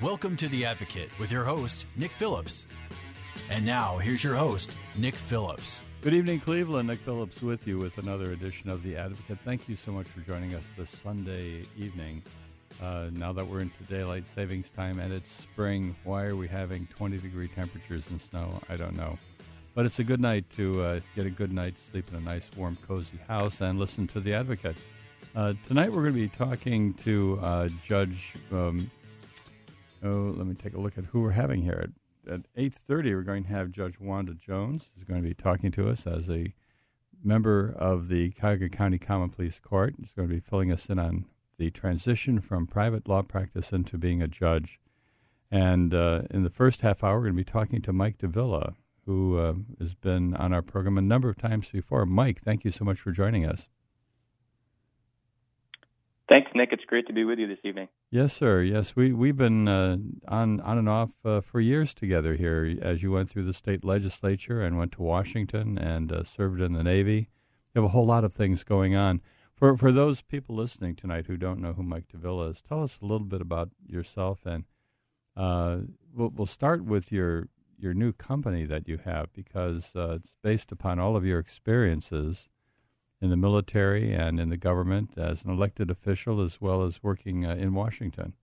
Welcome to The Advocate with your host, Nick Phillips. And now, here's your host, Nick Phillips. Good evening, Cleveland. Nick Phillips with you with another edition of The Advocate. Thank you so much for joining us this Sunday evening. Uh, now that we're into daylight savings time and it's spring, why are we having 20 degree temperatures and snow? I don't know. But it's a good night to uh, get a good night's sleep in a nice, warm, cozy house and listen to The Advocate. Uh, tonight we're going to be talking to uh, Judge um, Oh, let me take a look at who we're having here. At, at 8.30, we're going to have Judge Wanda Jones, who's going to be talking to us as a member of the Cuyahoga County Common Pleas Court. He's going to be filling us in on the transition from private law practice into being a judge. And uh, in the first half hour, we're going to be talking to Mike Dovilla, who uh, has been on our program a number of times before. Mike, thank you so much for joining us. Thanks, Nick. It's great to be with you this evening. Yes, sir. Yes, we we've been uh, on on and off uh, for years together here. As you went through the state legislature and went to Washington and uh, served in the Navy, you have a whole lot of things going on. For for those people listening tonight who don't know who Mike Dovilla is, tell us a little bit about yourself, and uh, we'll we'll start with your your new company that you have because uh, it's based upon all of your experiences in the military and in the government as an elected official as well as working uh, in Washington?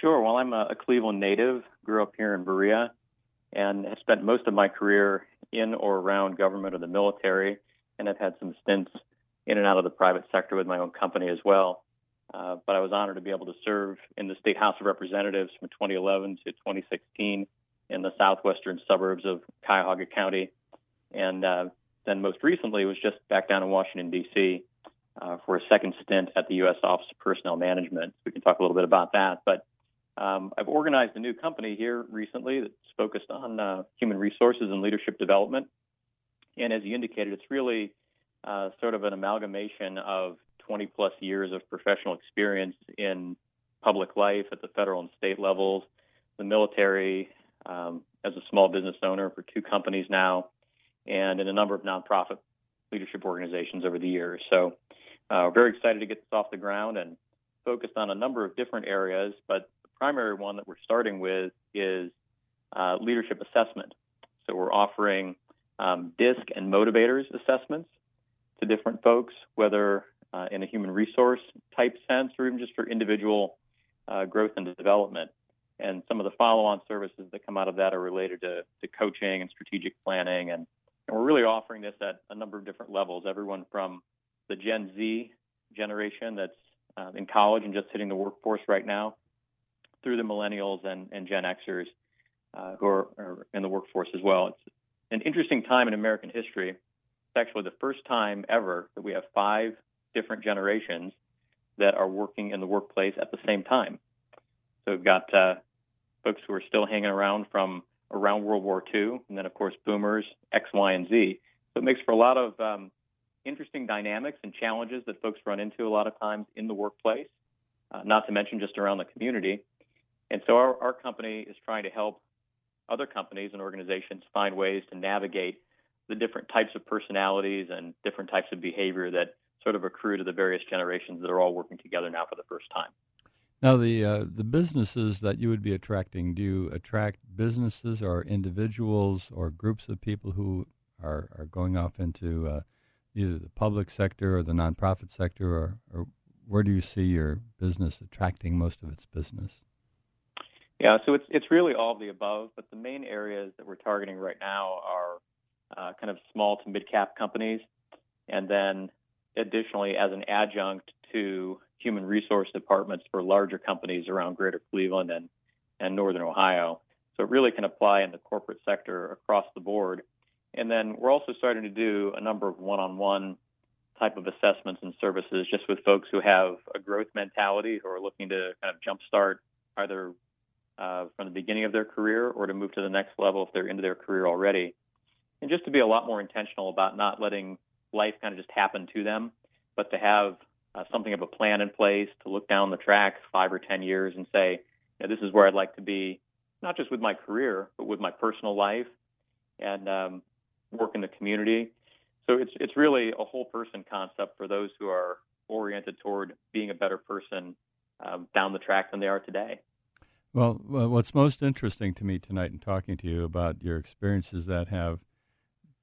Sure. Well, I'm a, Cleveland native, grew up here in Berea, and have spent most of my career in or around government or the military, and have had some stints in and out of the private sector with my own company as well. Uh, but I was honored to be able to serve in the State House of Representatives from 2011 to 2016 in the southwestern suburbs of Cuyahoga County, and uh, then most recently was just back down in Washington, D.C. Uh, for a second stint at the U.S. Office of Personnel Management. We can talk a little bit about that. But um, I've organized a new company here recently that's focused on uh, human resources and leadership development. And as you indicated, it's really uh, sort of an amalgamation of 20 plus years of professional experience in public life at the federal and state levels, the military, um, as a small business owner for two companies now, and in a number of nonprofit leadership organizations over the years. So, uh, very excited to get this off the ground and focused on a number of different areas. But the primary one that we're starting with is uh, leadership assessment. So, we're offering um, DISC and motivators assessments to different folks, whether uh, in a human resource type sense or even just for individual uh, growth and development. And some of the follow on services that come out of that are related to, to coaching and strategic planning and and we're really offering this at a number of different levels, everyone from the Gen Z generation that's uh, in college and just hitting the workforce right now, through the millennials and, and Gen Xers uh, who are, are, in the workforce as well. It's an interesting time in American history. It's actually the first time ever that we have five different generations that are working in the workplace at the same time. So we've got uh, folks who are still hanging around from around World War II, and then of course boomers X, Y, and Z. So it makes for a lot of um, interesting dynamics and challenges that folks run into a lot of times in the workplace, uh, not to mention just around the community. And so our, our company is trying to help other companies and organizations find ways to navigate the different types of personalities and different types of behavior that sort of accrue to the various generations that are all working together now for the first time. Now, the uh, the businesses that you would be attracting, do you attract businesses or individuals or groups of people who are, are going off into uh, either the public sector or the nonprofit sector, or, or where do you see your business attracting most of its business? Yeah, so it's it's really all of the above, but the main areas that we're targeting right now are uh, kind of small to mid cap companies, and then additionally, as an adjunct to human resource departments for larger companies around greater Cleveland and, and northern Ohio. So it really can apply in the corporate sector across the board. And then we're also starting to do a number of one on one type of assessments and services just with folks who have a growth mentality who are looking to kind of jumpstart either uh, from the beginning of their career or to move to the next level if they're into their career already. And just to be a lot more intentional about not letting life kind of just happened to them, but to have uh, something of a plan in place to look down the track five or 10 years and say, you know, this is where I'd like to be, not just with my career, but with my personal life and um, work in the community. So it's it's really a whole person concept for those who are oriented toward being a better person um, down the track than they are today. Well, what's most interesting to me tonight in talking to you about your experiences that have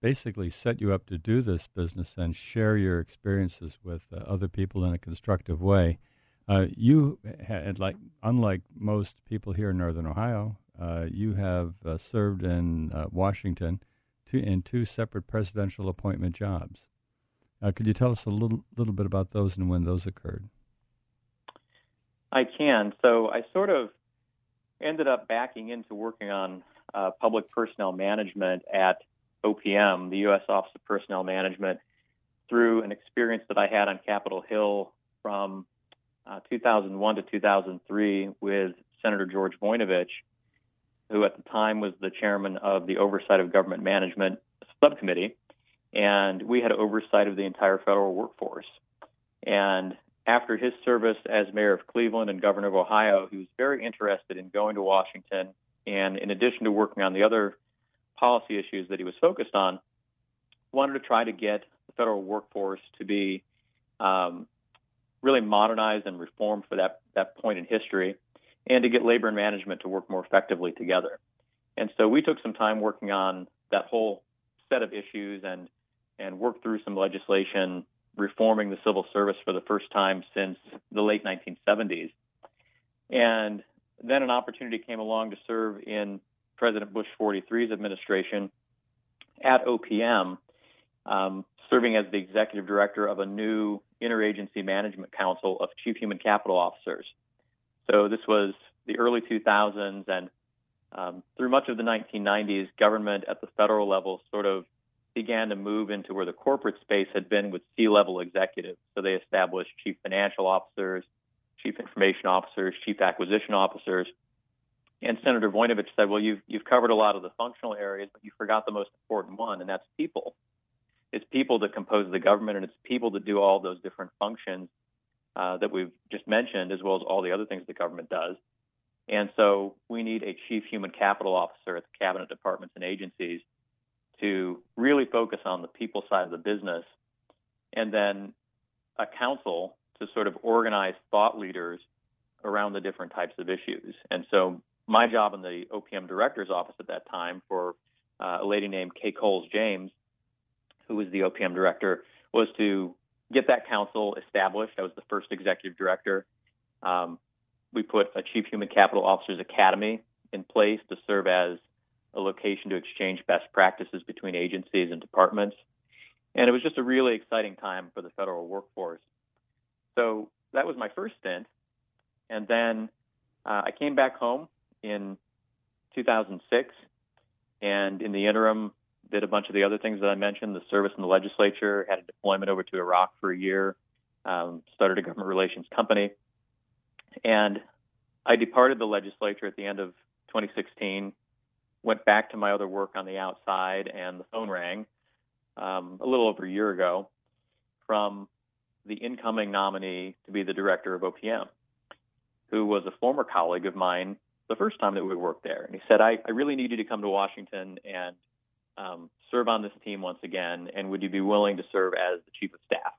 basically set you up to do this business and share your experiences with uh, other people in a constructive way. Uh, you had, like, unlike most people here in Northern Ohio, uh, you have uh, served in uh, Washington in two separate presidential appointment jobs. Uh, could you tell us a little little bit about those and when those occurred? I can. So I sort of ended up backing into working on public personnel management at OPM, the U.S. Office of Personnel Management, through an experience that I had on Capitol Hill from uh, 2001 to 2003 with Senator George Voinovich, who at the time was the chairman of the Oversight of Government Management Subcommittee. And we had oversight of the entire federal workforce. And after his service as mayor of Cleveland and governor of Ohio, he was very interested in going to Washington. And in addition to working on the other policy issues that he was focused on, wanted to try to get the federal workforce to be um, really modernized and reformed for that, that point in history, and to get labor and management to work more effectively together. And so we took some time working on that whole set of issues and and worked through some legislation reforming the civil service for the first time since the late 1970s. And then an opportunity came along to serve in President Bush 43's administration at OPM, um, serving as the executive director of a new interagency management council of chief human capital officers. So this was the early 2000s, and um, through much of the 1990s, government at the federal level sort of began to move into where the corporate space had been with C-level executives. So they established chief financial officers, chief information officers, chief acquisition officers, and Senator Voinovich said, well, you've, you've covered a lot of the functional areas, but you forgot the most important one, and that's people. It's people that compose the government, and it's people that do all those different functions uh, that we've just mentioned, as well as all the other things the government does. And so we need a chief human capital officer at the cabinet departments and agencies to really focus on the people side of the business, and then a council to sort of organize thought leaders around the different types of issues. And so my job in the OPM director's office at that time for uh, a lady named Kay Coles James, who was the OPM director, was to get that council established. I was the first executive director. Um, we put a Chief Human Capital Officers Academy in place to serve as a location to exchange best practices between agencies and departments. And it was just a really exciting time for the federal workforce. So that was my first stint. And then uh, I came back home in 2006, and in the interim, did a bunch of the other things that I mentioned: the service in the legislature, had a deployment over to Iraq for a year, um, started a government relations company, and I departed the legislature at the end of 2016. Went back to my other work on the outside, and the phone rang um, a little over a year ago from the incoming nominee to be the director of OPM, who was a former colleague of mine the first time that we worked there. And he said, I, I really need you to come to Washington and um, serve on this team once again. And would you be willing to serve as the chief of staff?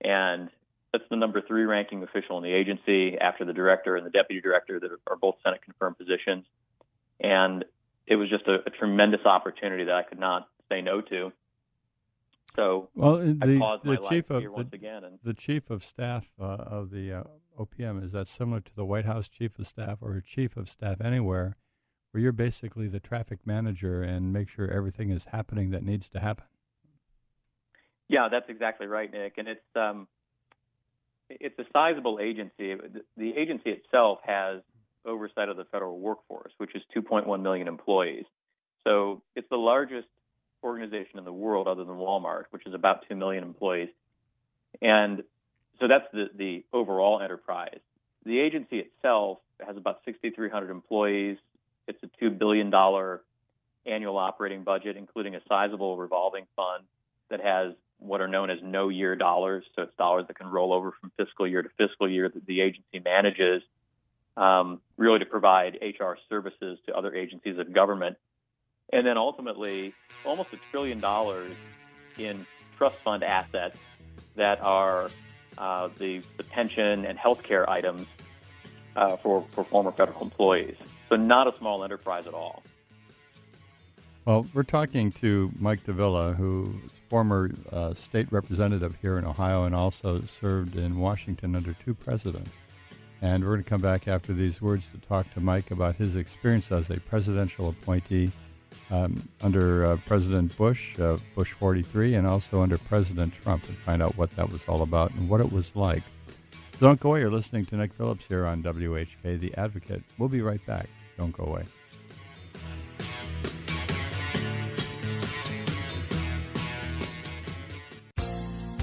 And that's the number three ranking official in the agency after the director and the deputy director that are both Senate confirmed positions. And it was just a, a tremendous opportunity that I could not say no to. So well, the, the chief of the, and, the chief of staff uh, of the uh, OPM is that similar to the White House chief of staff or chief of staff anywhere, where you're basically the traffic manager and make sure everything is happening that needs to happen. Yeah, that's exactly right, Nick. And it's um, it's a sizable agency. The agency itself has oversight of the federal workforce, which is 2.1 million employees. So it's the largest organization in the world other than Walmart, which is about 2 million employees. And so that's the, the overall enterprise. The agency itself has about 6,300 employees. It's a $2 billion annual operating budget, including a sizable revolving fund that has what are known as no year dollars. So it's dollars that can roll over from fiscal year to fiscal year that the agency manages, um, really to provide HR services to other agencies of government. And then ultimately, almost a trillion dollars in trust fund assets that are uh, the, the pension and health care items uh, for, for former federal employees. So not a small enterprise at all. Well, we're talking to Mike Dovilla, who is former uh, state representative here in Ohio and also served in Washington under two presidents. And we're going to come back after these words to talk to Mike about his experience as a presidential appointee um, under uh, President Bush, uh, Bush 43, and also under President Trump and find out what that was all about and what it was like. So don't go away. You're listening to Nick Phillips here on WHK, The Advocate. We'll be right back. Don't go away.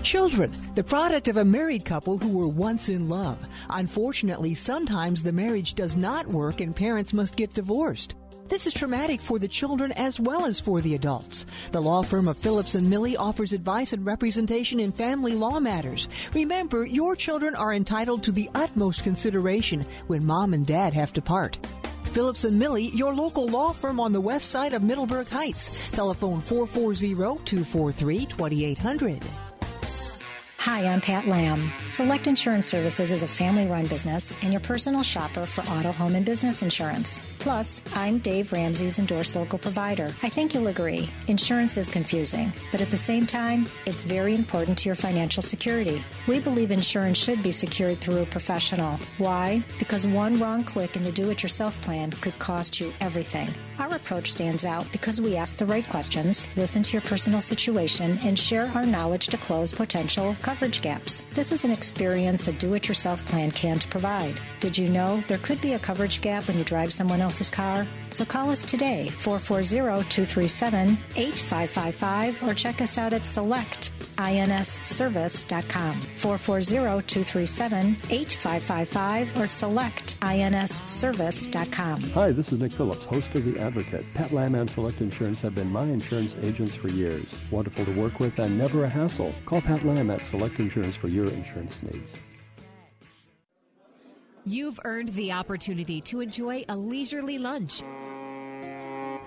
Children, the product of a married couple who were once in love. Unfortunately, sometimes the marriage does not work and parents must get divorced. This is traumatic for the children as well as for the adults. The law firm of Phillips and Millie offers advice and representation in family law matters. Remember, your children are entitled to the utmost consideration when mom and dad have to part. Phillips and Millie, your local law firm on the west side of Middleburg Heights. Telephone 440-243-2800. Hi, I'm Pat Lamb. Select Insurance Services is a family run business and your personal shopper for auto, home, and business insurance. Plus, I'm Dave Ramsey's endorsed local provider. I think you'll agree. Insurance is confusing, but at the same time, it's very important to your financial security. We believe insurance should be secured through a professional. Why? Because one wrong click in the do it yourself plan could cost you everything. Our approach stands out because we ask the right questions, listen to your personal situation, and share our knowledge to close potential coverage gaps. This is an experience a do it yourself plan can't provide. Did you know there could be a coverage gap when you drive someone else's car? So call us today, 440 237 8555, or check us out at selectinsservice.com. 440 237 8555 or selectinsservice.com. Hi, this is Nick Phillips, host of The Advocate. Pat Lamb and Select Insurance have been my insurance agents for years. Wonderful to work with and never a hassle. Call Pat Lamb at Select Insurance for your insurance needs. You've earned the opportunity to enjoy a leisurely lunch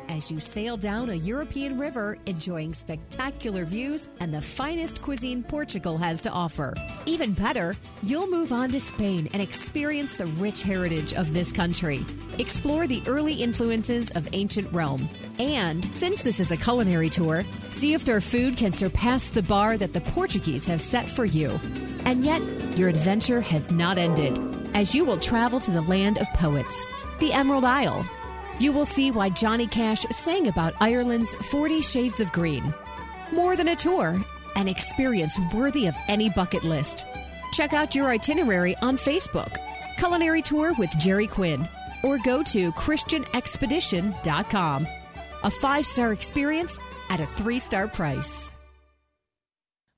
as you sail down a European river, enjoying spectacular views and the finest cuisine Portugal has to offer. Even better, you'll move on to Spain and experience the rich heritage of this country. Explore the early influences of ancient Rome. And since this is a culinary tour, see if their food can surpass the bar that the Portuguese have set for you. And yet, your adventure has not ended, as you will travel to the land of poets, the Emerald Isle you will see why Johnny Cash sang about Ireland's 40 Shades of Green. More than a tour, an experience worthy of any bucket list. Check out your itinerary on Facebook, Culinary Tour with Jerry Quinn, or go to ChristianExpedition.com. A five star experience at a three star price.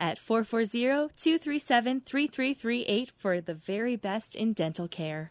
at 440-237-3338 for the very best in dental care.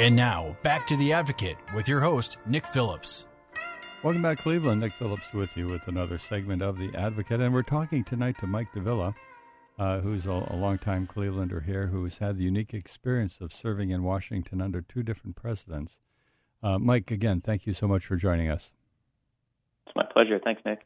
And now, back to The Advocate with your host, Nick Phillips. Welcome back, Cleveland. Nick Phillips with you with another segment of The Advocate. And we're talking tonight to Mike Dovilla, uh, who's a, a longtime Clevelander here, who's had the unique experience of serving in Washington under two different presidents. Uh, Mike, again, thank you so much for joining us. It's my pleasure. Thanks, Nick.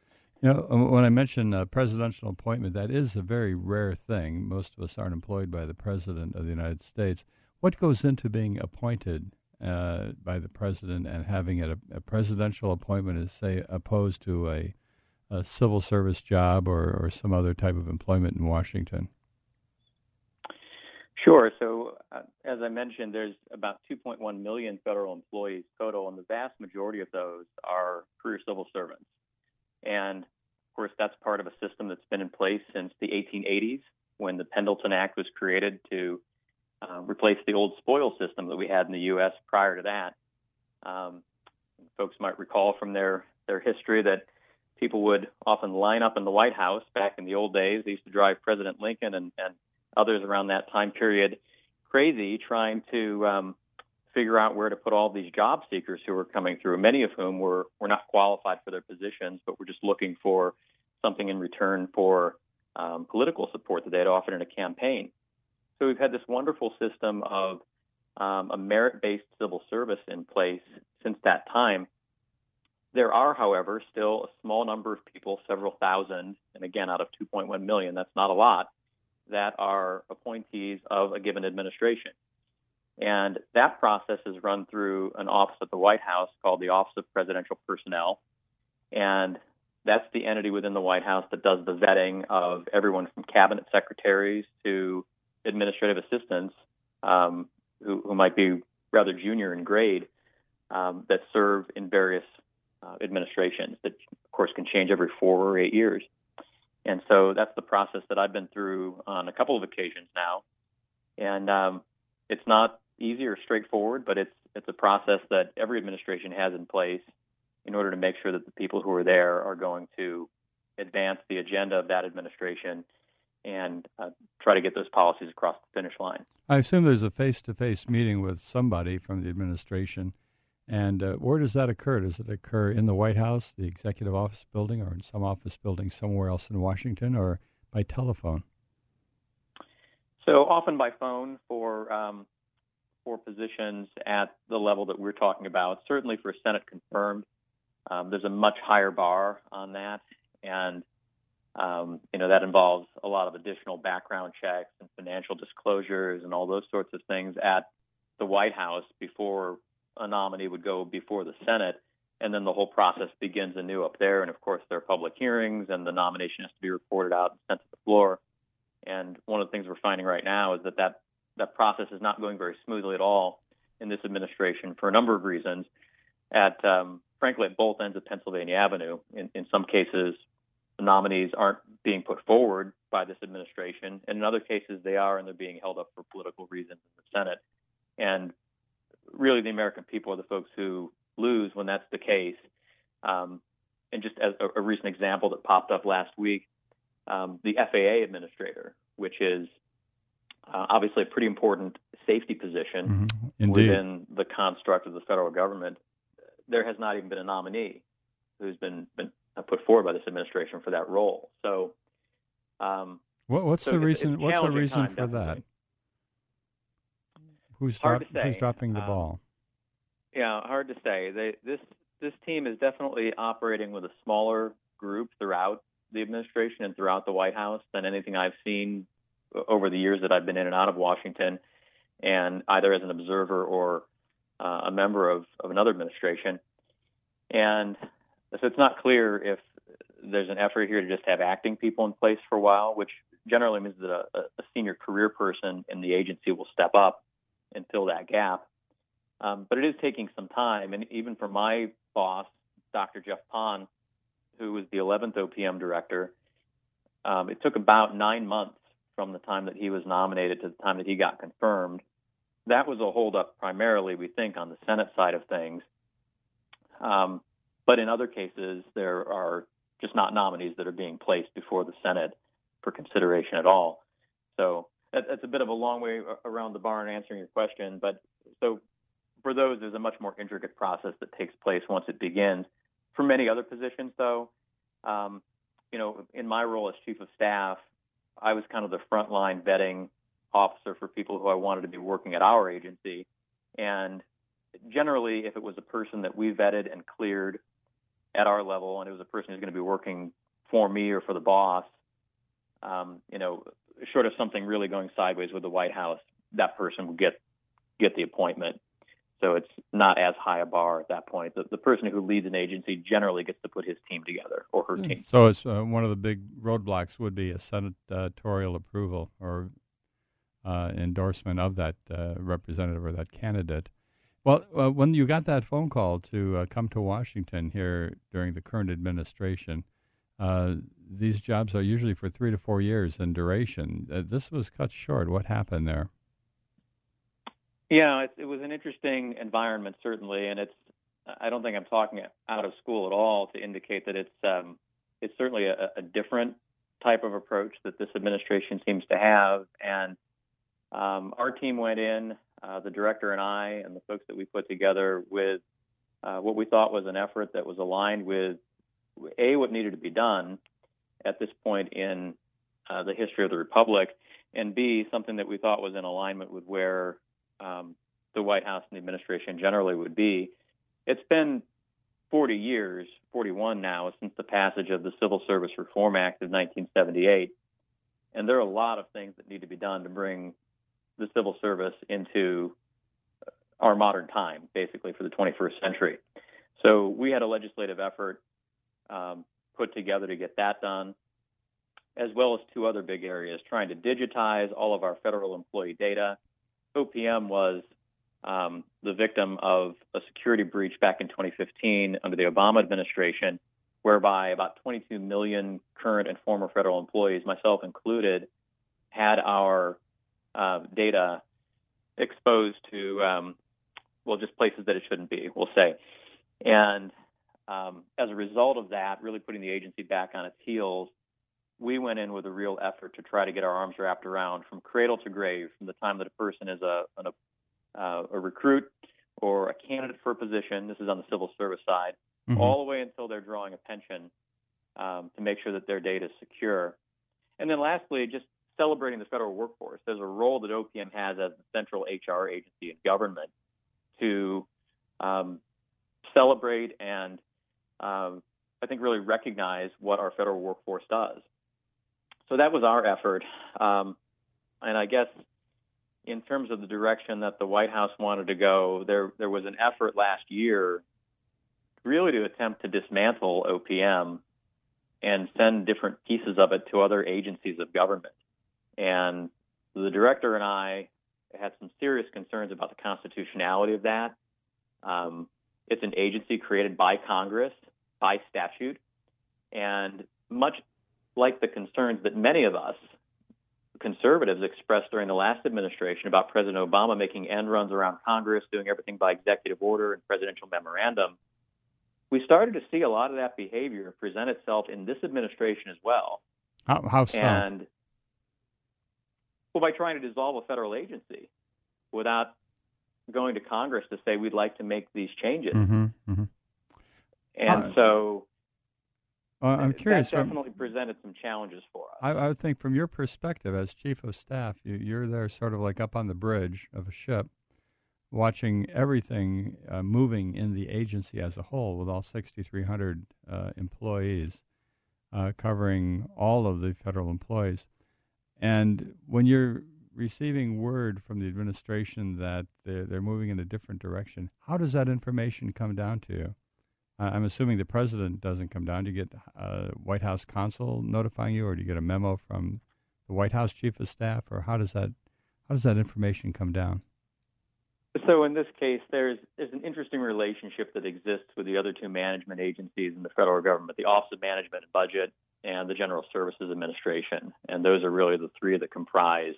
You know, um, when I mention a presidential appointment, that is a very rare thing. Most of us aren't employed by the President of the United States. What goes into being appointed uh, by the president and having a, a, presidential appointment is, say, opposed to a, a civil service job or, or some other type of employment in Washington? Sure. So, uh, as I mentioned, there's about 2.1 million federal employees total, and the vast majority of those are career civil servants. And of course, that's part of a system that's been in place since the 1880s when the Pendleton Act was created to uh, replace the old spoil system that we had in the U.S. prior to that. Um, folks might recall from their, their history that people would often line up in the White House back in the old days. They used to drive President Lincoln and, and others around that time period crazy trying to um, figure out where to put all these job seekers who were coming through, many of whom were, were not qualified for their positions, but were just looking for something in return for um, political support that they had offered in a campaign. So we've had this wonderful system of um, a merit based civil service in place since that time. There are, however, still a small number of people, several thousand, and again, out of 2.1 million, that's not a lot, that are appointees of a given administration. And that process is run through an office at the White House called the Office of Presidential Personnel. And that's the entity within the White House that does the vetting of everyone from cabinet secretaries to administrative assistants um, who, who, might be rather junior in grade um, that serve in various uh, administrations that, of course, can change every four or eight years. And so that's the process that I've been through on a couple of occasions now. And um, it's not easy or straightforward, but it's it's a process that every administration has in place in order to make sure that the people who are there are going to advance the agenda of that administration and uh, try to get those policies across the finish line. I assume there's a face-to-face meeting with somebody from the administration, and uh, where does that occur? Does it occur in the White House, the Executive Office Building, or in some office building somewhere else in Washington, or by telephone? So often by phone for um, for positions at the level that we're talking about. Certainly for Senate confirmed, um, there's a much higher bar on that, and um, you know, that involves a lot of additional background checks and financial disclosures and all those sorts of things at the White House before a nominee would go before the Senate. And then the whole process begins anew up there. And of course, there are public hearings, and the nomination has to be reported out and sent to the floor. And one of the things we're finding right now is that that, that process is not going very smoothly at all in this administration for a number of reasons. At um, frankly, at both ends of Pennsylvania Avenue, in, in some cases, nominees aren't being put forward by this administration, and in other cases they are, and they're being held up for political reasons in the Senate. And really, the American people are the folks who lose when that's the case. Um, and just as a, a, recent example that popped up last week, um, the FAA administrator, which is uh, obviously a pretty important safety position mm-hmm. within the construct of the federal government, there has not even been a nominee who's been, been put forward by this administration for that role. So, um, what, what's so the it's, reason? What's the reason for that? Who's, drop, who's dropping the um, ball? Yeah, hard to say. They, this this team is definitely operating with a smaller group throughout the administration and throughout the White House than anything I've seen over the years that I've been in and out of Washington, and either as an observer or uh, a member of, of another administration. And so it's not clear if there's an effort here to just have acting people in place for a while, which generally means that a, a senior career person in the agency will step up and fill that gap. Um, but it is taking some time, and even for my boss, Dr. Jeff Pon, who was the 11th OPM director, um, it took about nine months from the time that he was nominated to the time that he got confirmed. That was a holdup primarily, we think, on the Senate side of things. Um, but in other cases, there are just not nominees that are being placed before the Senate for consideration at all. So that, that's a bit of a long way around the barn answering your question. But so for those, there's a much more intricate process that takes place once it begins. for many other positions, though, um, you know, in my role as chief of staff, I was kind of the frontline vetting officer for people who I wanted to be working at our agency. And generally, if it was a person that we vetted and cleared at our level, and it was a person who's going to be working for me or for the boss, um, you know, short of something really going sideways with the White House, that person would get get the appointment. So it's not as high a bar at that point. The, the person who leads an agency generally gets to put his team together or her team. So it's uh, one of the big roadblocks would be a senatorial approval or uh, endorsement of that uh, representative or that candidate. Well, uh, when you got that phone call to uh, come to Washington here during the current administration, uh, these jobs are usually for three to four years in duration. Uh, this was cut short. What happened there? Yeah, it, it was an interesting environment, certainly, and it's. I don't think I'm talking out of school at all to indicate that it's um, it's certainly a, a different type of approach that this administration seems to have, and um, our team went in, uh, the director and I, and the folks that we put together with uh, what we thought was an effort that was aligned with a what needed to be done at this point in uh, the history of the republic, and b something that we thought was in alignment with where um, the White House and the administration generally would be. It's been 40 years, 41 now, since the passage of the Civil Service Reform Act of 1978, and there are a lot of things that need to be done to bring the civil service into our modern time, basically for the 21st century. So we had a legislative effort um, put together to get that done, as well as two other big areas trying to digitize all of our federal employee data. OPM was um, the victim of a security breach back in 2015 under the Obama administration, whereby about 22 million current and former federal employees, myself included, had our uh, data exposed to, um, well, just places that it shouldn't be, we'll say. And um, as a result of that, really putting the agency back on its heels, we went in with a real effort to try to get our arms wrapped around from cradle to grave, from the time that a person is a, an, a, uh, a recruit or a candidate for a position. This is on the civil service side, mm-hmm. all the way until they're drawing a pension um, to make sure that their data is secure. And then lastly, just celebrating the federal workforce. There's a role that OPM has as the central HR agency in government to um, celebrate and um, I think really recognize what our federal workforce does. So that was our effort. Um, and I guess in terms of the direction that the White House wanted to go, there there was an effort last year really to attempt to dismantle OPM and send different pieces of it to other agencies of government. And the director and I had some serious concerns about the constitutionality of that. Um, it's an agency created by Congress, by statute, and much like the concerns that many of us conservatives expressed during the last administration about President Obama making end runs around Congress, doing everything by executive order and presidential memorandum, we started to see a lot of that behavior present itself in this administration as well. How, how so? And well, by trying to dissolve a federal agency without going to Congress to say we'd like to make these changes. Mm-hmm, mm-hmm. And uh, so I'm curious. That definitely presented some challenges for us. I, I, would think, from your perspective as chief of staff, you, you're there sort of like up on the bridge of a ship, watching everything uh, moving in the agency as a whole, with all 6,300 uh, employees, uh, covering all of the federal employees. And when you're receiving word from the administration that they're, they're moving in a different direction, how does that information come down to you? I'm assuming the president doesn't come down. Do you get a White House counsel notifying you, or do you get a memo from the White House chief of staff, or how does that how does that information come down? So in this case, there's there's an interesting relationship that exists with the other two management agencies in the federal government, the Office of Management and Budget and the General Services Administration, and those are really the three that comprise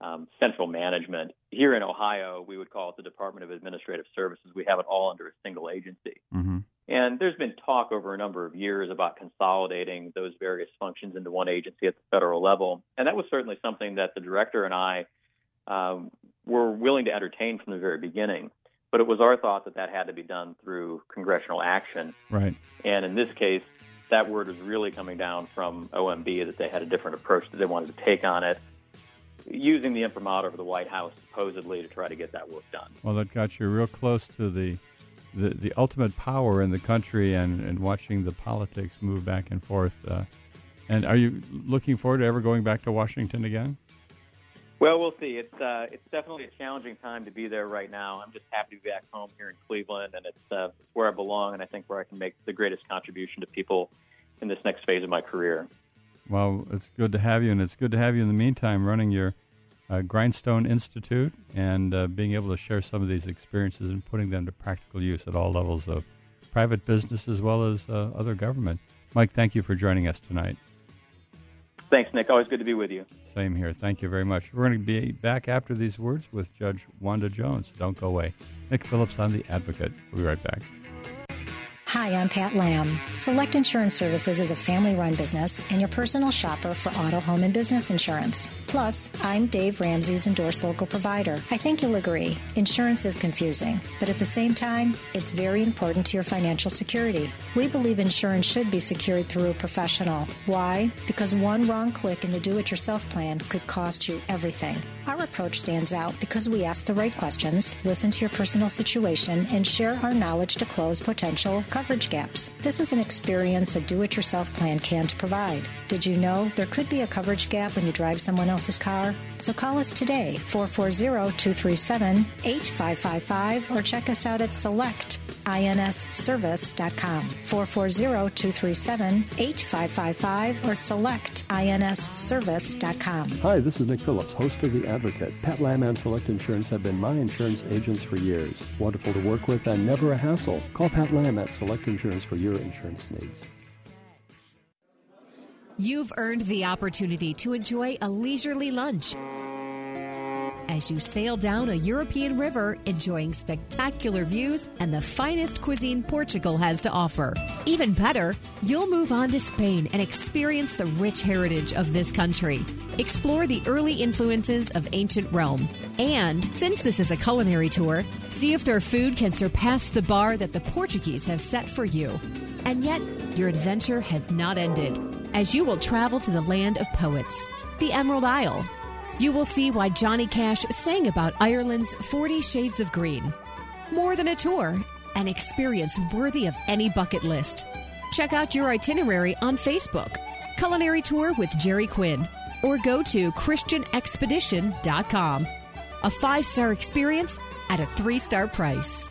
um, central management. Here in Ohio, we would call it the Department of Administrative Services. We have it all under a single agency. Mm-hmm. And there's been talk over a number of years about consolidating those various functions into one agency at the federal level. And that was certainly something that the director and I um, were willing to entertain from the very beginning. But it was our thought that that had to be done through congressional action. Right. And in this case, that word was really coming down from OMB that they had a different approach that they wanted to take on it, using the imprimatur of the White House supposedly to try to get that work done. Well, that got you real close to the the, the ultimate power in the country and, and watching the politics move back and forth. Uh, and are you looking forward to ever going back to Washington again? Well, we'll see. It's uh, it's definitely a challenging time to be there right now. I'm just happy to be back home here in Cleveland, and it's uh, where I belong, and I think where I can make the greatest contribution to people in this next phase of my career. Well, it's good to have you, and it's good to have you in the meantime running your uh, Grindstone Institute and uh, being able to share some of these experiences and putting them to practical use at all levels of private business as well as uh, other government. Mike, thank you for joining us tonight. Thanks, Nick. Always good to be with you. Same here. Thank you very much. We're going to be back after these words with Judge Wanda Jones. Don't go away. Nick Phillips on The Advocate. We'll be right back. Hi, I'm Pat Lamb. Select Insurance Services is a family run business and your personal shopper for auto, home, and business insurance. Plus, I'm Dave Ramsey's endorsed local provider. I think you'll agree, insurance is confusing, but at the same time, it's very important to your financial security. We believe insurance should be secured through a professional. Why? Because one wrong click in the do it yourself plan could cost you everything. Our approach stands out because we ask the right questions, listen to your personal situation, and share our knowledge to close potential coverage gaps. This is an experience a do it yourself plan can't provide. Did you know there could be a coverage gap when you drive someone else's car? So call us today, 440 237 8555, or check us out at selectinsservice.com. 440 237 8555 or selectinsservice.com. Hi, this is Nick Phillips, host of The Advocate. Pat Lamb and Select Insurance have been my insurance agents for years. Wonderful to work with and never a hassle. Call Pat Lamb at Select Insurance for your insurance needs. You've earned the opportunity to enjoy a leisurely lunch as you sail down a European river, enjoying spectacular views and the finest cuisine Portugal has to offer. Even better, you'll move on to Spain and experience the rich heritage of this country. Explore the early influences of ancient Rome. And since this is a culinary tour, see if their food can surpass the bar that the Portuguese have set for you. And yet, your adventure has not ended, as you will travel to the land of poets, the Emerald Isle you will see why Johnny Cash sang about Ireland's 40 Shades of Green. More than a tour, an experience worthy of any bucket list. Check out your itinerary on Facebook, Culinary Tour with Jerry Quinn, or go to ChristianExpedition.com. A five star experience at a three star price.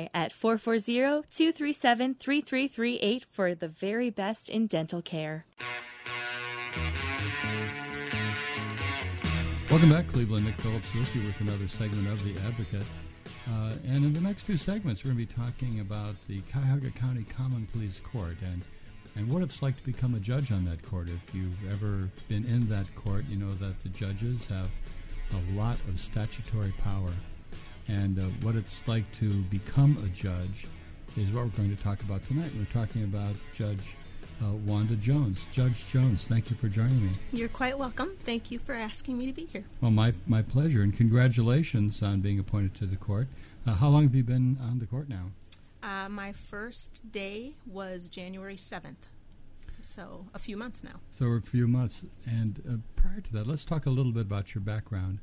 at 440-237-3338 for the very best in dental care. Welcome back, Cleveland. Nick Phillips with you with another segment of The Advocate. Uh, and in the next two segments, we're going to be talking about the Cuyahoga County Common Pleas Court and, and what it's like to become a judge on that court. If you've ever been in that court, you know that the judges have a lot of statutory power and uh, what it's like to become a judge is what we're going to talk about tonight. We're talking about Judge uh, Wanda Jones. Judge Jones, thank you for joining me. You're quite welcome. Thank you for asking me to be here. Well, my, my pleasure, and congratulations on being appointed to the court. Uh, how long have you been on the court now? Uh, my first day was January 7th, so a few months now. So a few months. And uh, prior to that, let's talk a little bit about your background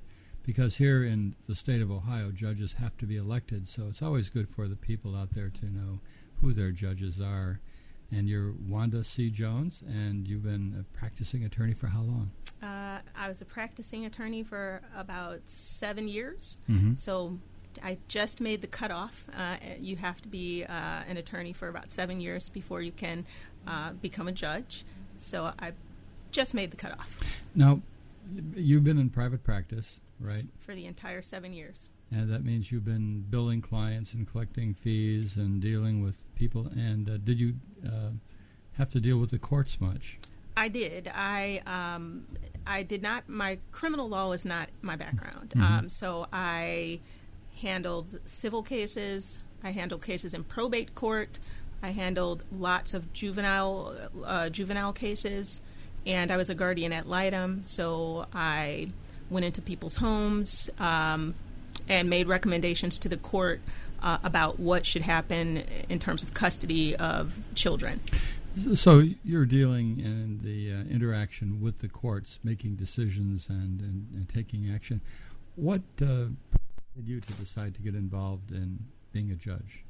because here in the state of Ohio, judges have to be elected, so it's always good for the people out there to know who their judges are. And you're Wanda C. Jones, and you've been a practicing attorney for how long? Uh, I was a practicing attorney for about seven years. Mm-hmm. So I just made the cutoff. Uh, you have to be uh, an attorney for about seven years before you can uh, become a judge. So I just made the cutoff. Now, you've been in private practice, right? For the entire seven years. And that means you've been billing clients and collecting fees and dealing with people. And uh, did you uh, have to deal with the courts much? I did. I um, I did not. My criminal law is not my background. Mhm. Um, so I handled civil cases. I handled cases in probate court. I handled lots of juvenile uh, juvenile cases, and I was a guardian ad litem. So I went into people's homes um, and made recommendations to the court uh, about what should happen in terms of custody of children. So you're dealing in the uh, interaction with the courts, making decisions and, and, and taking action. What uh, led you to decide to get involved in being a judge?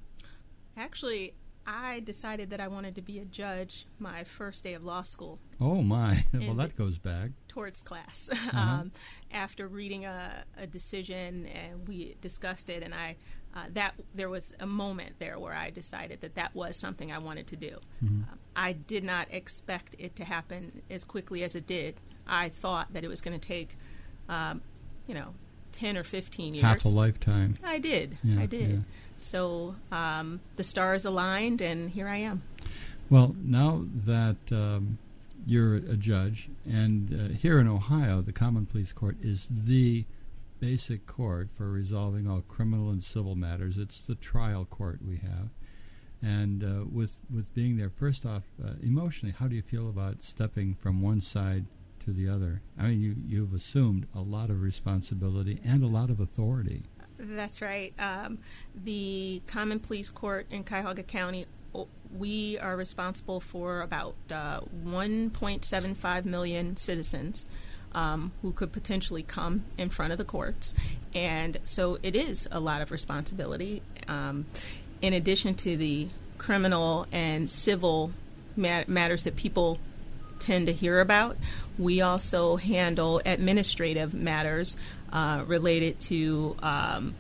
Actually, I decided that I wanted to be a judge my first day of law school. Oh my! well, that goes back. Torts class. Uh-huh. um, after reading a, a decision and we discussed it, and I uh, that there was a moment there where I decided that that was something I wanted to do. Mhm. Um, I did not expect it to happen as quickly as it did. I thought that it was going to take, um, you know, ten or fifteen years. Half a lifetime. I did. Yeah, I did. yeah. So um, the stars aligned, and here I am. Well, now that um, you're a judge, and uh, here in Ohio, the Common Pleas Court is the basic court for resolving all criminal and civil matters. It's the trial court we have. And uh, with with being there, first off, uh, emotionally, how do you feel about stepping from one side to the other? I mean, you you've assumed a lot of responsibility and a lot of authority. That's right. Um, the Common Pleas Court in Cuyahoga County, we are responsible for about uh, 1.75 million citizens um, who could potentially come in front of the courts. And so it is a lot of responsibility. Um, in addition to the criminal and civil mat- matters that people tend to hear about. We also handle administrative matters uh, related to, um,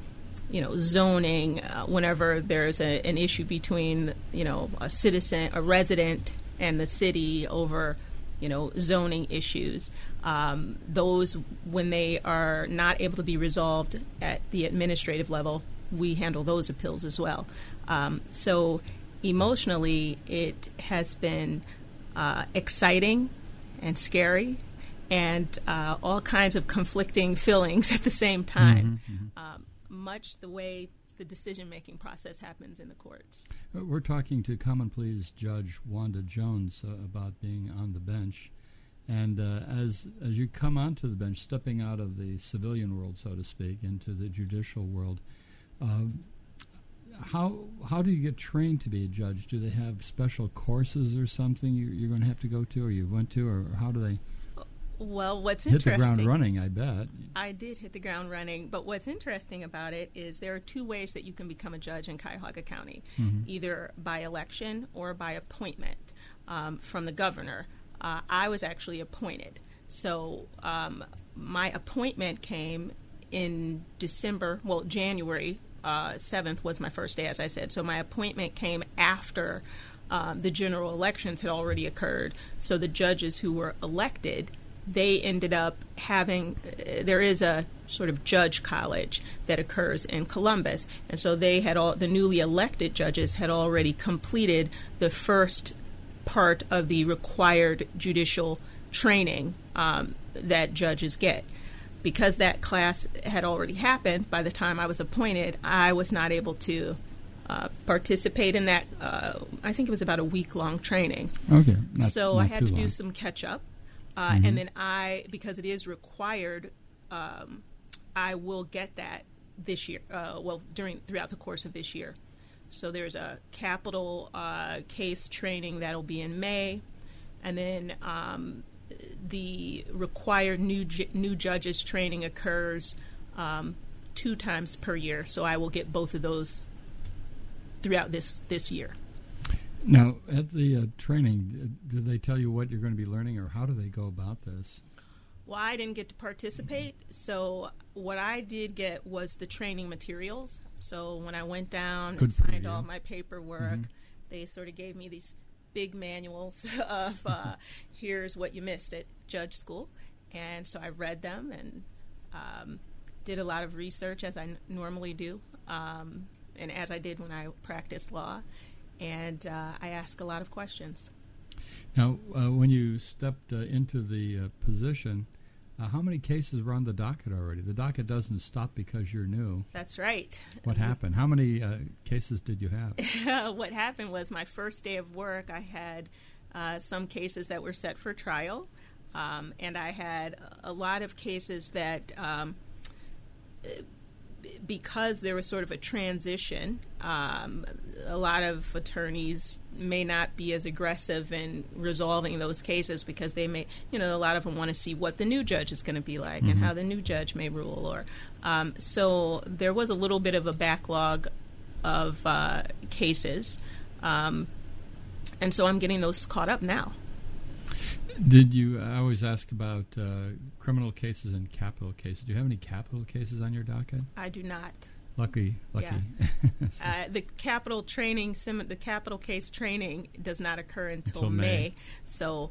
you know, zoning. Uh, whenever there's a, an issue between, you know, a citizen, a resident, and the city over, you know, zoning issues. Um, those, when they are not able to be resolved at the administrative level, we handle those appeals as well. Um, so emotionally, it has been uh, exciting and scary and uh, all kinds of conflicting feelings at the same time, Um, much the way the decision making process happens in the courts. Uh, We're talking to Common Pleas Judge Wanda Jones uh, about being on the bench. And uh, as as you come onto the bench, stepping out of the civilian world, so to speak, into the judicial world, um, how how do you get trained to be a judge? Do they have special courses or something you, you're going to have to go to, or you went to, or how do they Well, what's hit the interesting? ground running? I bet. I did hit the ground running, but what's interesting about it is there are two ways that you can become a judge in Cuyahoga County Mhm. either by election or by appointment um, from the governor. Uh, I was actually appointed. So um, my appointment came in December, well, January uh, 7th was my first day, as I said. So my appointment came after um, the general elections had already occurred. So the judges who were elected they ended up having uh, there is a sort of judge college that occurs in Columbus and so they had all the newly elected judges had already completed the first part of the required judicial training um, that judges get because that class had already happened by the time I was appointed I was not able to uh, participate in that uh, I think it was about a week long training Okay, not- so I had to do some catch up uh, Mhm. and then I, because it is required, um, I will get that this year. Uh, well, during throughout the course of this year. So there's a capital uh, case training that'll be in May, and then um, the required new ju- new judges training occurs um, two times per year. So I will get both of those throughout this this year. Now, at the uh, training, do they tell you what you're going to be learning, or how do they go about this? Well, I didn't get to participate, so what I did get was the training materials. So when I went down Good and signed all my paperwork, Mhm. they sort of gave me these big manuals of uh, here's what you missed at judge school, and so I read them and um, did a lot of research as I n- normally do, um, and as I did when I practiced law, and uh, I asked a lot of questions. Now, uh, when you stepped uh, into the uh, position, uh, how many cases were on the docket already? The docket doesn't stop because you're new. That's right. What happened? How many uh, cases did you have? what happened was my first day of work, I had uh, some cases that were set for trial, um, and I had a lot of cases that. Um, because there was sort of a transition, um, a lot of attorneys may not be as aggressive in resolving those cases because they may, you know, a lot of them want to see what the new judge is going to be like and Mhm. how the new judge may rule. Or um, so there was a little bit of a backlog of uh, cases, um, and so I'm getting those caught up now. Did you? I always ask about uh, criminal cases and capital cases. Do you have any capital cases on your docket? I do not. Lucky, lucky. Yeah. uh, the capital training, sim- the capital case training does not occur until, Until May. So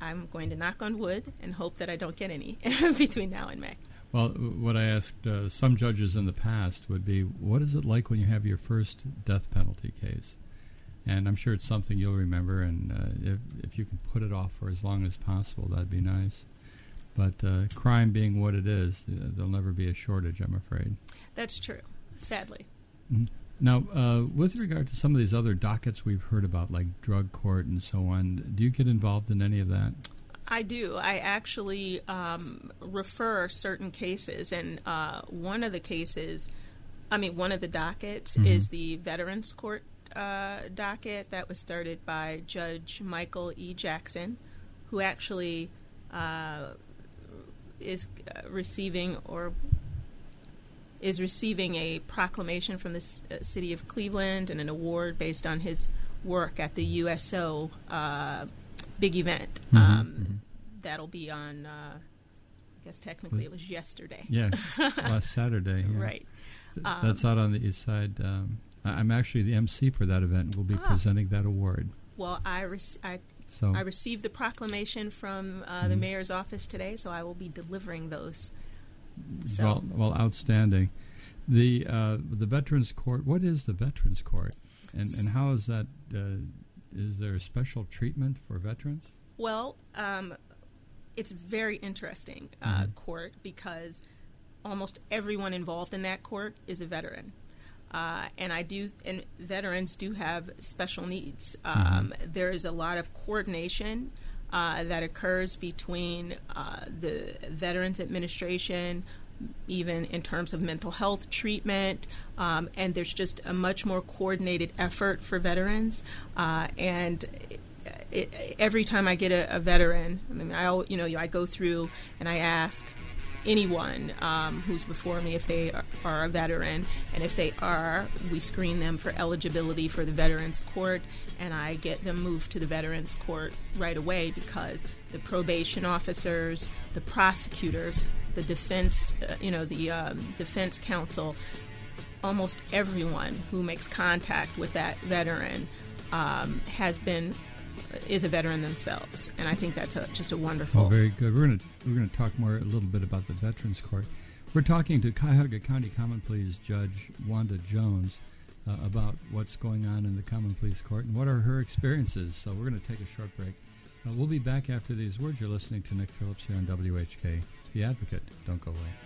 I'm going to knock on wood and hope that I don't get any between now and May. Well, what I asked uh, some judges in the past would be, what is it like when you have your first death penalty case? And I'm sure it's something you'll remember, and uh, if, if you can put it off for as long as possible, that'd be nice. But uh, crime being what it is, uh, there'll never be a shortage, I'm afraid. That's true, sadly. Mhm. Now, uh, with regard to some of these other dockets we've heard about, like drug court and so on, do you get involved in any of that? I do. I actually um, refer certain cases, and uh, one of the cases, I mean, one of the dockets Mhm. is the Veterans Court uh, docket that was started by Judge Michael E. Jackson, who actually uh, is uh, receiving or is receiving a proclamation from the c- uh, city of Cleveland and an award based on his work at the USO uh, big event. Mhm, Um, That'll be on. Uh, I guess technically it was yesterday. Yeah, last Saturday. yeah. Right. Um, That's out on the east side. Um, I'm actually the MC for that event. We'll be Ah. presenting that award. Well, I, rec- I, So- I received the proclamation from uh, the Mhm. mayor's office today, so I will be delivering those. So, Well, well, outstanding. The uh, the Veterans Court. What is the Veterans Court, and and how is that? Uh, is there a special treatment for veterans? well, um, it's very interesting uh, Mhm. court because almost everyone involved in that court is a veteran. Uh, and I do, and veterans do have special needs. Um, There is a lot of coordination uh, that occurs between uh, the Veterans Administration, even in terms of mental health treatment, um, and there's just a much more coordinated effort for veterans. Uh, and it, every time I get a, a veteran, I mean, I you know I go through and I ask anyone um, who's before me if they are, are a veteran, and if they are, we screen them for eligibility for the Veterans Court, and I get them moved to the Veterans Court right away because the probation officers, the prosecutors, the defense, uh, you know, the um, defense counsel, almost everyone who makes contact with that veteran um, has been is a veteran themselves, and I think that's a, just a wonderful. Oh, very good. We're going to we're going to talk more a little bit about the Veterans Court. We're talking to Cuyahoga County Common Pleas Judge Wanda Jones uh, about what's going on in the Common Pleas Court and what are her experiences. So we're going to take a short break. Uh, we'll be back after these words. You're listening to Nick Phillips here on WHK, The Advocate. Don't go away.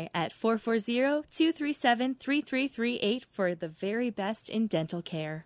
at 440-237-3338 for the very best in dental care.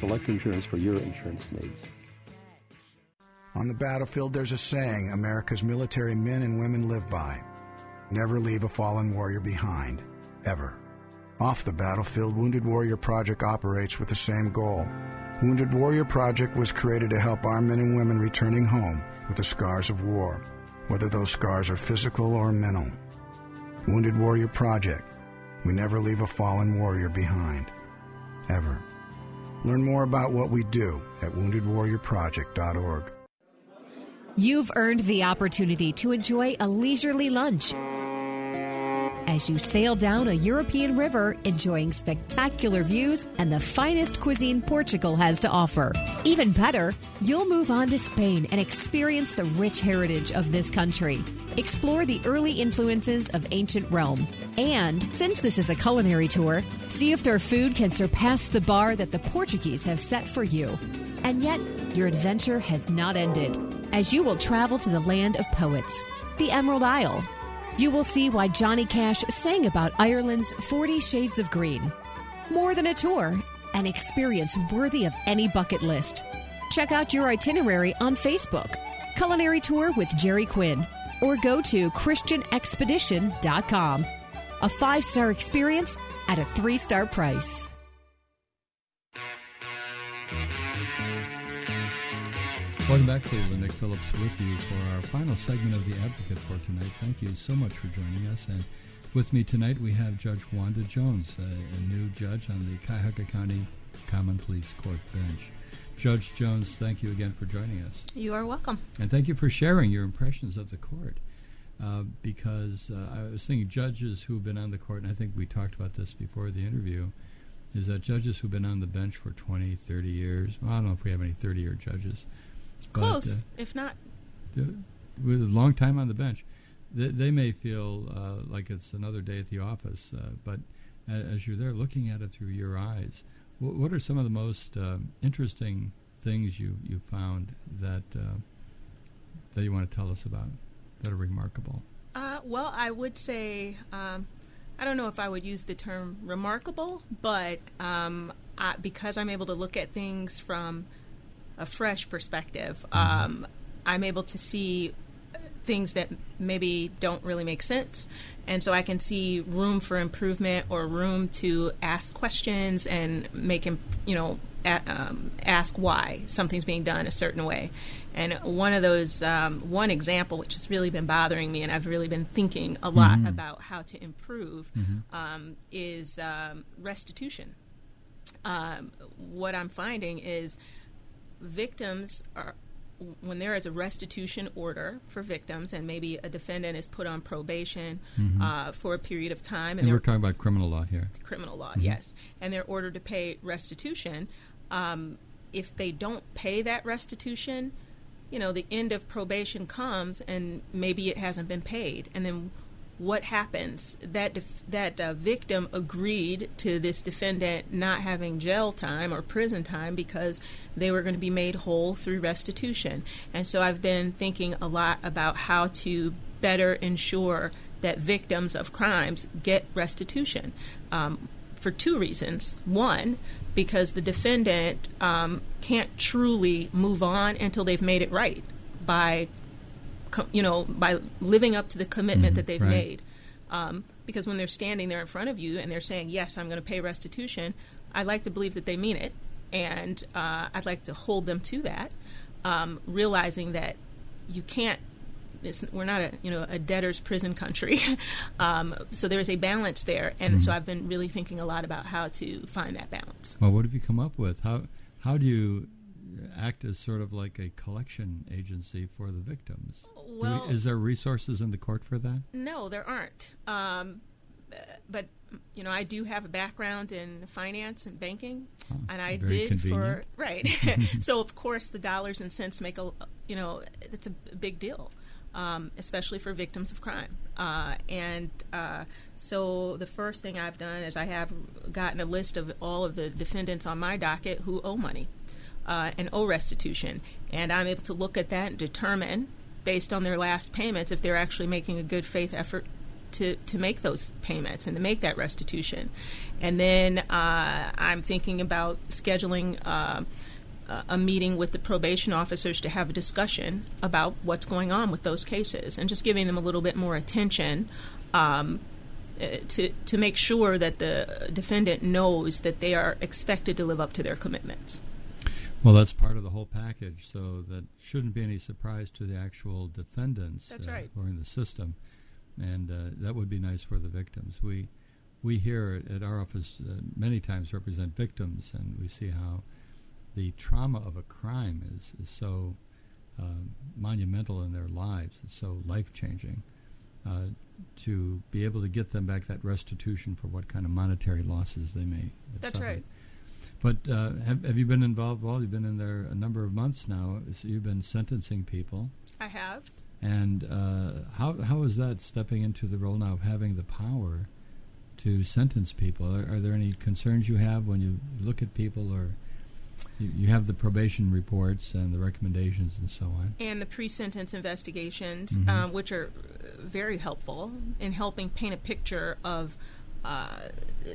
Select Insurance for your insurance needs. On the battlefield, there's a saying America's military men and women live by. Never leave a fallen warrior behind, ever. Off the battlefield, Wounded Warrior Project operates with the same goal. Wounded Warrior Project was created to help our men and women returning home with the scars of war, whether those scars are physical or mental. Wounded Warrior Project. We never leave a fallen warrior behind. Ever. Learn more about what we do at woundedwarriorproject.org. You've earned the opportunity to enjoy a leisurely lunch as you sail down a European river, enjoying spectacular views and the finest cuisine Portugal has to offer. Even better, you'll move on to Spain and experience the rich heritage of this country. Explore the early influences of ancient Rome. And since this is a culinary tour, see if their food can surpass the bar that the Portuguese have set for you. And yet, your adventure has not ended, as you will travel to the land of poets, the Emerald Isle you will see why Johnny Cash sang about Ireland's 40 Shades of Green. More than a tour, an experience worthy of any bucket list. Check out your itinerary on Facebook, Culinary Tour with Jerry Quinn, or go to ChristianExpedition.com. A five star experience at a three star price. Welcome back, Cleveland. Nick Phillips with you for our final segment of The Advocate for tonight. Thank you so much for joining us. And with me tonight, we have Judge Wanda Jones, a, a new judge on the Cuyahoga County Common Pleas Court bench. Judge Jones, thank you again for joining us. You are welcome. And thank you for sharing your impressions of the court. Uh, because uh, I was thinking judges who've been on the court, and I think we talked about this before the interview, is that judges who've been on the bench for 20, 30 years, well, I don't know if we have any 30 year judges, Close, but, uh, if not. With a long time on the bench, they, they may feel uh, like it's another day at the office. Uh, but as you're there looking at it through your eyes, what, what are some of the most um, interesting things you, you found that uh, that you want to tell us about that are remarkable? Uh, well, I would say um, I don't know if I would use the term remarkable, but um, I, because I'm able to look at things from a fresh perspective. Um, I'm able to see things that maybe don't really make sense. And so I can see room for improvement or room to ask questions and make you know, um, ask why something's being done a certain way. And one of those, um, one example, which has really been bothering me, and I've really been thinking a lot mm-hmm. about how to improve, mm-hmm. um, is um, restitution. Um, what I'm finding is victims are when there is a restitution order for victims, and maybe a defendant is put on probation mm-hmm. uh, for a period of time, and, and we're talking about criminal law here. Criminal law, mm-hmm. yes, and they're ordered to pay restitution. Um, if they don't pay that restitution, you know, the end of probation comes, and maybe it hasn't been paid, and then what happens? That def- that uh, victim agreed to this defendant not having jail time or prison time because they were going to be made whole through restitution. And so I've been thinking a lot about how to better ensure that victims of crimes get restitution. Um, for two reasons. One, because the defendant um, can't truly move on until they've made it right by you know, by living up to the commitment mm-hmm, that they've right. made. Um, because when they're standing there in front of you and they're saying, "Yes, I'm going to pay restitution," I like to believe that they mean it, and uh, I'd like to hold them to that, um, realizing that you can't. we're not a you know a debtor's prison country, um, so there's a balance there, and mm-hmm. so I've been really thinking a lot about how to find that balance. Well, what have you come up with? How how do you act as sort of like a collection agency for the victims? Well, we, is there resources in the court for that? No, there aren't. Um, but you know, I do have a background in finance and banking, oh, and I did convenient. for right. so of course, the dollars and cents make a you know it's a big deal. Um, especially for victims of crime. Uh, and uh, so the first thing I've done is I have gotten a list of all of the defendants on my docket who owe money uh, and owe restitution. And I'm able to look at that and determine based on their last payments if they're actually making a good faith effort to, to make those payments and to make that restitution. And then uh, I'm thinking about scheduling uh, a meeting with the probation officers to have a discussion about what's going on with those cases and just giving them a little bit more attention. Um, uh, to, to make sure that the defendant knows that they are expected to live up to their commitments. Well, that's part of the whole package, so that shouldn't be any surprise to the actual defendants that's uh, right. are in the system, and uh, that would be nice for the victims. We we here at our office uh, many times represent victims, and we see how the trauma of a crime is is so uh, monumental in their lives. It's so life changing. Uh, to be able to get them back that restitution for what kind of monetary losses they may. That's suffered. right. But uh, have, have you been involved? Well, you've been in there a number of months now. So you've been sentencing people. I have. And uh, how how is that stepping into the role now of having the power to sentence people? Are, are there any concerns you have when you look at people, or you, you, have the probation reports and the recommendations and so on, and the pre-sentence investigations, mm-hmm. um, which are very helpful in helping paint a picture of uh,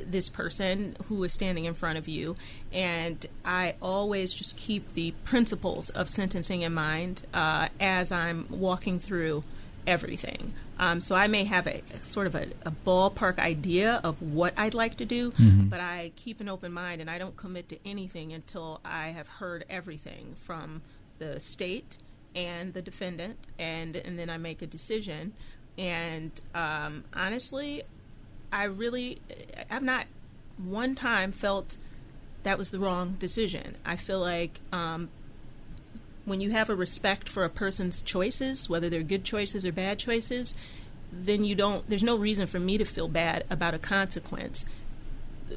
this person who is standing in front of you. And I always just keep the principles of sentencing in mind uh, as I'm walking through everything. Um, so I may have a, a sort of a, a, ballpark idea of what I'd like to do, mm-hmm. but I keep an open mind and I don't commit to anything until I have heard everything from the state and the defendant, and and then I make a decision. And um, honestly, I really, I've not one time felt that was the wrong decision. I feel like um, when you have a respect for a person's choices, whether they're good choices or bad choices, then you don't. There's no reason for me to feel bad about a consequence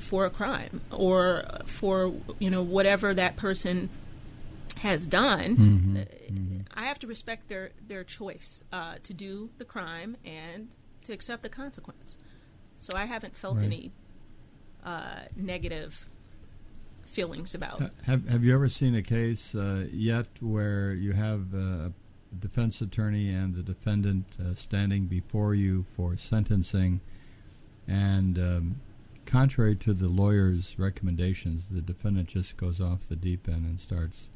for a crime or for you know whatever that person has done. Mm-hmm. Mm-hmm. I have to respect their their choice uh, to do the crime and to accept the consequence. So I haven't felt right. any uh, negative feelings about. Have Have you ever seen a case uh, yet where you have a defense attorney and the defendant uh, standing before you for sentencing, and um, contrary to the lawyer's recommendations, the defendant just goes off the deep end and starts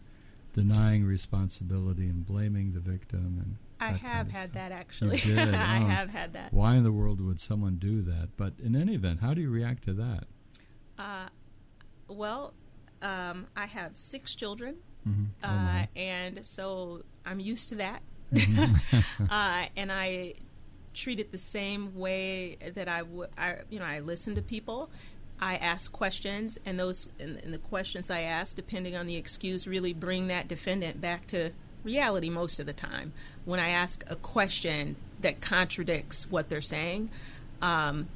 denying responsibility and blaming the victim and I have had that actually. I have had that. Why in the world would someone do that? But in any event, how do you react to that? Uh, well, um, I have six children, mm-hmm. uh, oh and so I'm used to that. Mm-hmm. uh, and I treat it the same way that I would. I, you know, I listen to people. I ask questions, and those and, and the questions I ask, depending on the excuse, really bring that defendant back to reality most of the time when I ask a question that contradicts what they're saying. Um,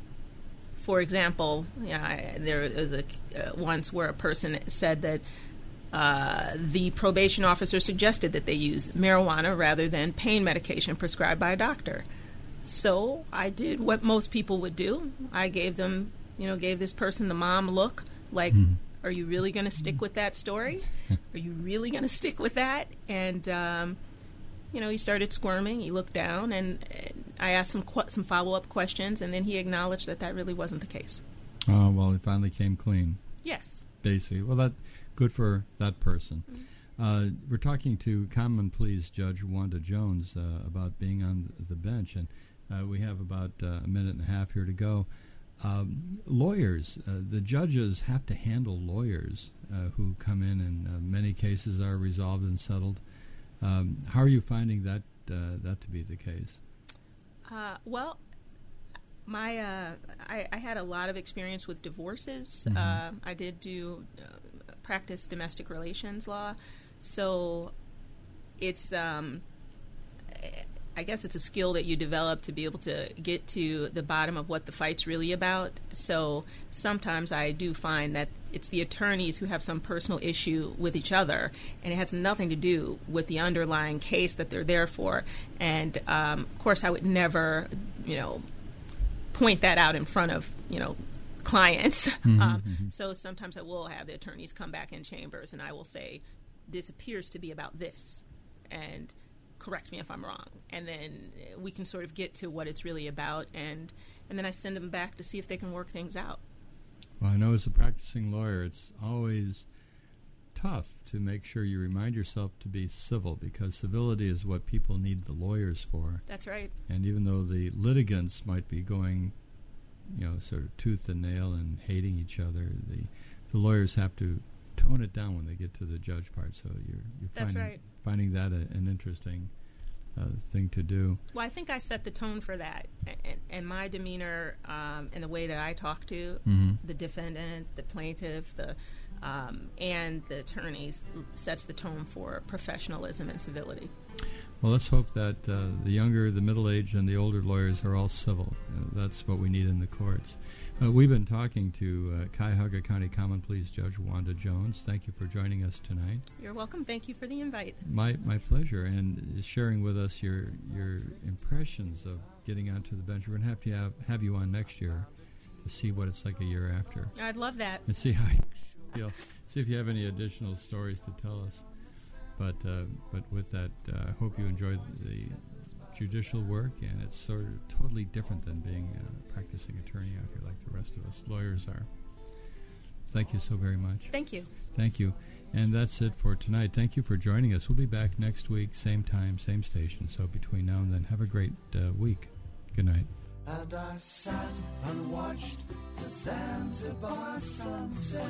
for example, you know, I, there was a uh, once where a person said that uh, the probation officer suggested that they use marijuana rather than pain medication prescribed by a doctor. So I did what most people would do. I gave them, you know, gave this person the mom look like, mm. Are you really going to stick with that story? are you really going to stick with that? And, um, you know, he started squirming. He looked down, and, I asked some qu- some follow up questions, and then he acknowledged that that really wasn't the case. Oh well, he finally came clean. Yes. Basically, well, that good for that person. Mm-hmm. Uh, we're talking to Common Pleas Judge Wanda Jones uh, about being on the bench, and uh, we have about uh, a minute and a half here to go. Um, lawyers, uh, the judges have to handle lawyers uh, who come in, and many cases are resolved and settled. Um, how are you finding that that to be the case? well, my I, I, had a lot of experience with divorces. Mm-hmm. I did do practice domestic relations law, so it's um, I guess it's a skill that you develop to be able to get to the bottom of what the fight's really about. So sometimes I do find that it's the attorneys who have some personal issue with each other, and it has nothing to do with the underlying case that they're there for. And um, of course, I would never, you know, point that out in front of you know clients. Mm-hmm, um, mm-hmm. So sometimes I will have the attorneys come back in chambers, and I will say, "This appears to be about this," and correct me if I'm wrong. And then we can sort of get to what it's really about, and and then I send them back to see if they can work things out. Well, I know as a practicing lawyer, it's always tough to make sure you remind yourself to be civil because civility is what people need the lawyers for. That's right. And even though the litigants might be going, you know, sort of tooth and nail and hating each other, the the lawyers have to tone it down when they get to the judge part. So you're you're That's finding right. finding that a, an interesting uh, thing to do. Well, I think I set the tone for that, and, and my demeanor um, and the way that I talk to mm-hmm. the defendant, the plaintiff, the um, and the attorneys sets the tone for professionalism and civility. Well, let's hope that uh, the younger, the middle aged, and the older lawyers are all civil. Uh, that's what we need in the courts. Uh, we've been talking to uh, Cuyahoga County Common Pleas Judge Wanda Jones. Thank you for joining us tonight. You're welcome. Thank you for the invite. My my pleasure, and sharing with us your your impressions of getting onto the bench. We're going to have to have, have you on next year to see what it's like a year after. I'd love that. And see how you feel. See if you have any additional stories to tell us. But uh, but with that, uh, I hope you enjoyed the judicial work, and it's sort of totally different than being a practicing attorney out here like the rest of us lawyers are. Thank you so very much. Thank you. Thank you. And that's it for tonight. Thank you for joining us. We'll be back next week, same time, same station. So between now and then, have a great uh, week. Good night. And I sat and watched the Zanzibar sunset,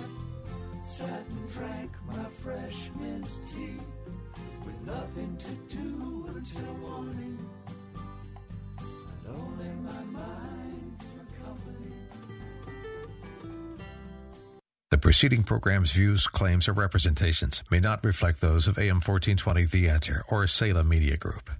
sat and drank my fresh mint tea, with nothing to do until morning. The preceding program's views, claims, or representations may not reflect those of AM 1420 The Answer or Salem Media Group.